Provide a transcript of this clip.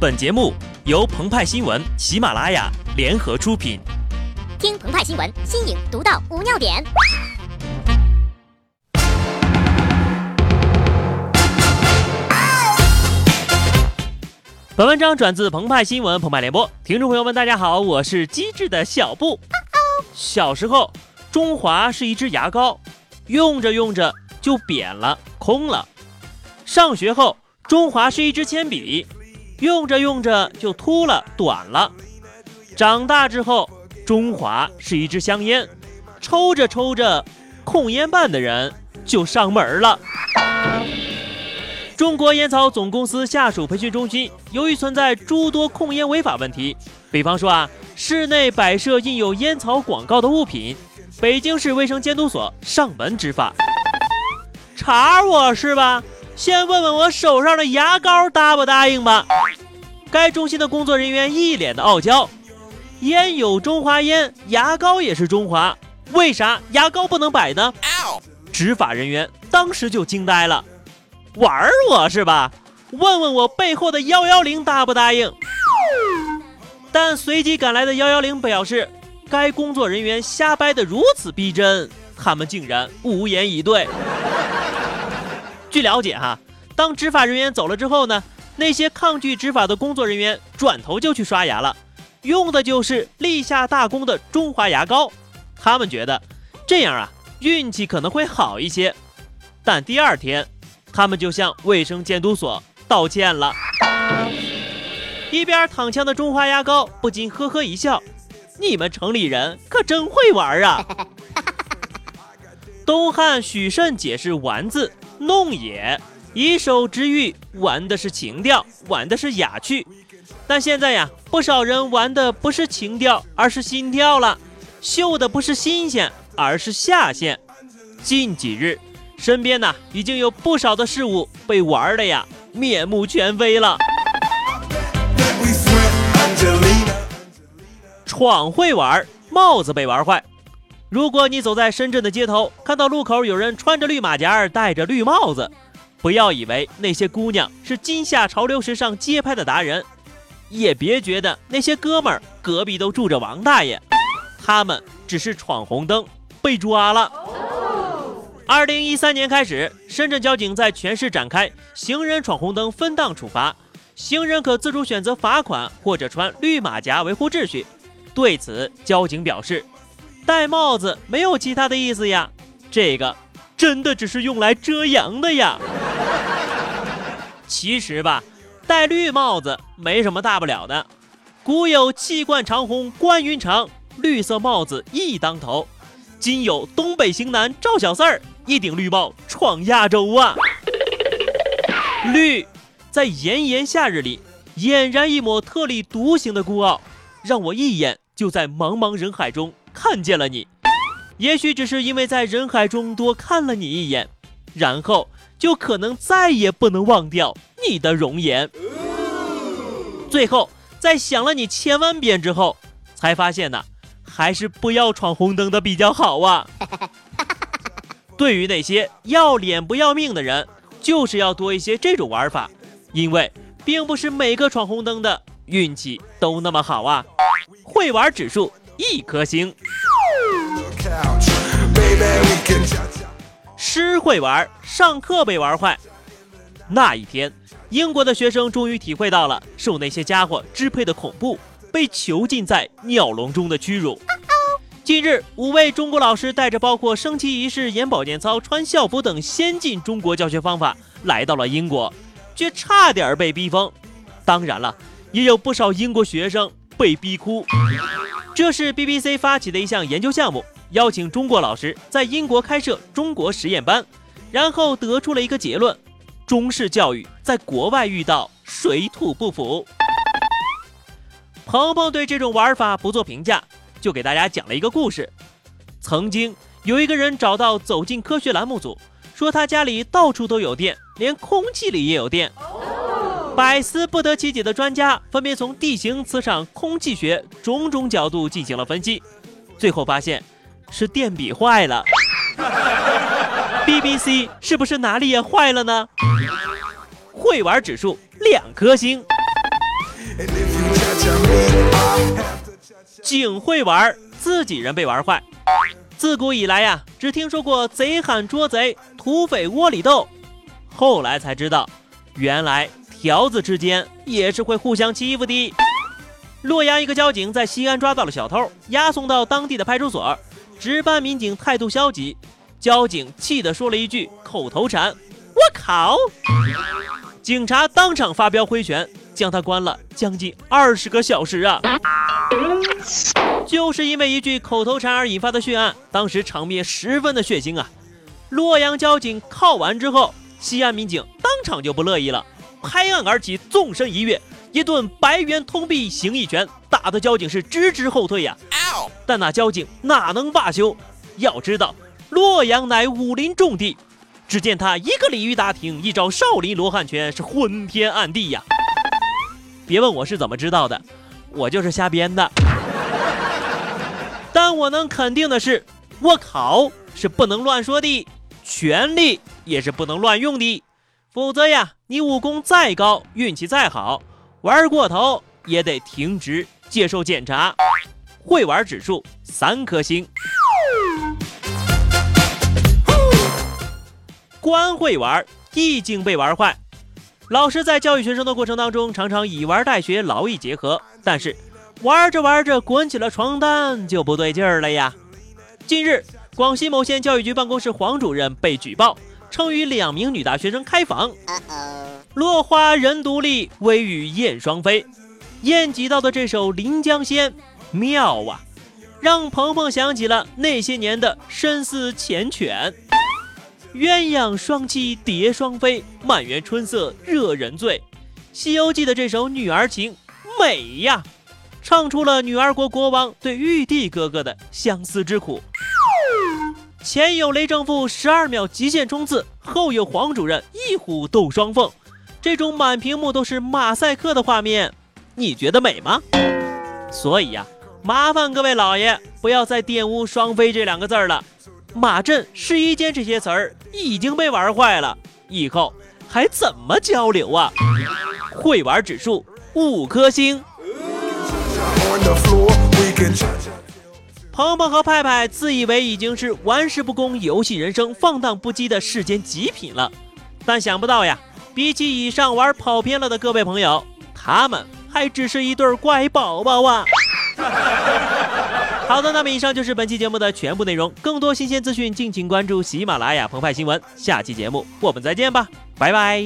本节目由澎湃新闻、喜马拉雅联合出品。听澎湃新闻，新颖独到，无尿点。本文章转自澎湃新闻澎湃联播，听众朋友们，大家好，我是机智的小布。小时候，中华是一支牙膏，用着用着就扁了、空了。上学后，中华是一支铅笔，用着用着就秃了、短了。长大之后，中华是一支香烟，抽着抽着，控烟办的人就上门了。中国烟草总公司下属培训中心由于存在诸多控烟违法问题，比方说啊，室内摆设印有烟草广告的物品，北京市卫生监督所上门执法。查我是吧？先问问我手上的牙膏答不答应吧。该中心的工作人员一脸的傲娇，烟有中华烟，牙膏也是中华，为啥牙膏不能摆呢？执法人员当时就惊呆了。玩我是吧？问问我背后的幺幺零答不答应？但随即赶来的幺幺零表示，该工作人员瞎掰得如此逼真，他们竟然无言以对。据了解哈，当执法人员走了之后呢，那些抗拒执法的工作人员转头就去刷牙了，用的就是立下大功的中华牙膏。他们觉得这样啊，运气可能会好一些。但第二天。他们就向卫生监督所道歉了。一边躺枪的中华牙膏不禁呵呵一笑：“你们城里人可真会玩啊！” 东汉许慎解释“丸”字，弄也，以手执玉，玩的是情调，玩的是雅趣。但现在呀，不少人玩的不是情调，而是心跳了；秀的不是新鲜，而是下限。近几日。身边呢，已经有不少的事物被玩的呀面目全非了。闯会玩，帽子被玩坏。如果你走在深圳的街头，看到路口有人穿着绿马甲，戴着绿帽子，不要以为那些姑娘是今夏潮流时尚街拍的达人，也别觉得那些哥们儿隔壁都住着王大爷，他们只是闯红灯被抓了。二零一三年开始，深圳交警在全市展开行人闯红灯分档处罚，行人可自主选择罚款或者穿绿马甲维护秩序。对此，交警表示，戴帽子没有其他的意思呀，这个真的只是用来遮阳的呀。其实吧，戴绿帽子没什么大不了的。古有气贯长虹关云长，绿色帽子一当头。今有东北型男赵小四儿。一顶绿帽闯亚洲啊！绿，在炎炎夏日里俨然一抹特立独行的孤傲，让我一眼就在茫茫人海中看见了你。也许只是因为在人海中多看了你一眼，然后就可能再也不能忘掉你的容颜。最后，在想了你千万遍之后，才发现呢，还是不要闯红灯的比较好啊。对于那些要脸不要命的人，就是要多一些这种玩法，因为并不是每个闯红灯的运气都那么好啊。会玩指数一颗星。诗会玩，上课被玩坏。那一天，英国的学生终于体会到了受那些家伙支配的恐怖，被囚禁在鸟笼中的屈辱。近日，五位中国老师带着包括升旗仪式、眼保健操、穿校服等先进中国教学方法来到了英国，却差点被逼疯。当然了，也有不少英国学生被逼哭。这是 BBC 发起的一项研究项目，邀请中国老师在英国开设中国实验班，然后得出了一个结论：中式教育在国外遇到水土不服。鹏鹏对这种玩法不做评价。就给大家讲了一个故事。曾经有一个人找到《走进科学》栏目组，说他家里到处都有电，连空气里也有电。百思不得其解的专家分别从地形、磁场、空气学种种角度进行了分析，最后发现是电笔坏了。BBC 是不是哪里也坏了呢？会玩指数两颗星。警会玩，自己人被玩坏。自古以来呀，只听说过贼喊捉贼，土匪窝里斗，后来才知道，原来条子之间也是会互相欺负的。洛阳一个交警在西安抓到了小偷，押送到当地的派出所，值班民警态度消极，交警气得说了一句口头禅：“我靠！”警察当场发飙挥拳，将他关了将近二十个小时啊！就是因为一句口头禅而引发的血案，当时场面十分的血腥啊！洛阳交警铐完之后，西安民警当场就不乐意了，拍案而起，纵身一跃，一顿白猿通臂形意拳，打的交警是直直后退呀！但那交警哪能罢休？要知道，洛阳乃武林重地，只见他一个鲤鱼打挺，一招少林罗汉拳，是昏天暗地呀！别问我是怎么知道的，我就是瞎编的。但我能肯定的是，我靠是不能乱说的，权力也是不能乱用的，否则呀，你武功再高，运气再好，玩过头也得停职接受检查。会玩指数三颗星。官会玩，意境被玩坏。老师在教育学生的过程当中，常常以玩代学，劳逸结合，但是。玩着玩着，滚起了床单就不对劲儿了呀！近日，广西某县教育局办公室黄主任被举报，称与两名女大学生开房。落花人独立，微雨燕双飞。燕几道的这首《临江仙》妙啊，让鹏鹏想起了那些年的深思缱绻。鸳鸯双栖蝶双飞，满园春色惹人醉。《西游记》的这首女儿情美呀！唱出了女儿国国王对玉帝哥哥的相思之苦。前有雷正富十二秒极限冲刺，后有黄主任一虎斗双凤，这种满屏幕都是马赛克的画面，你觉得美吗？所以呀，麻烦各位老爷不要再玷污“双飞”这两个字了。马震、试衣间这些词儿已经被玩坏了，以后还怎么交流啊？会玩指数五颗星。鹏鹏和派派自以为已经是玩世不恭、游戏人生、放荡不羁的世间极品了，但想不到呀，比起以上玩跑偏了的各位朋友，他们还只是一对乖宝宝啊！好的，那么以上就是本期节目的全部内容，更多新鲜资讯敬请关注喜马拉雅澎湃新闻，下期节目我们再见吧，拜拜。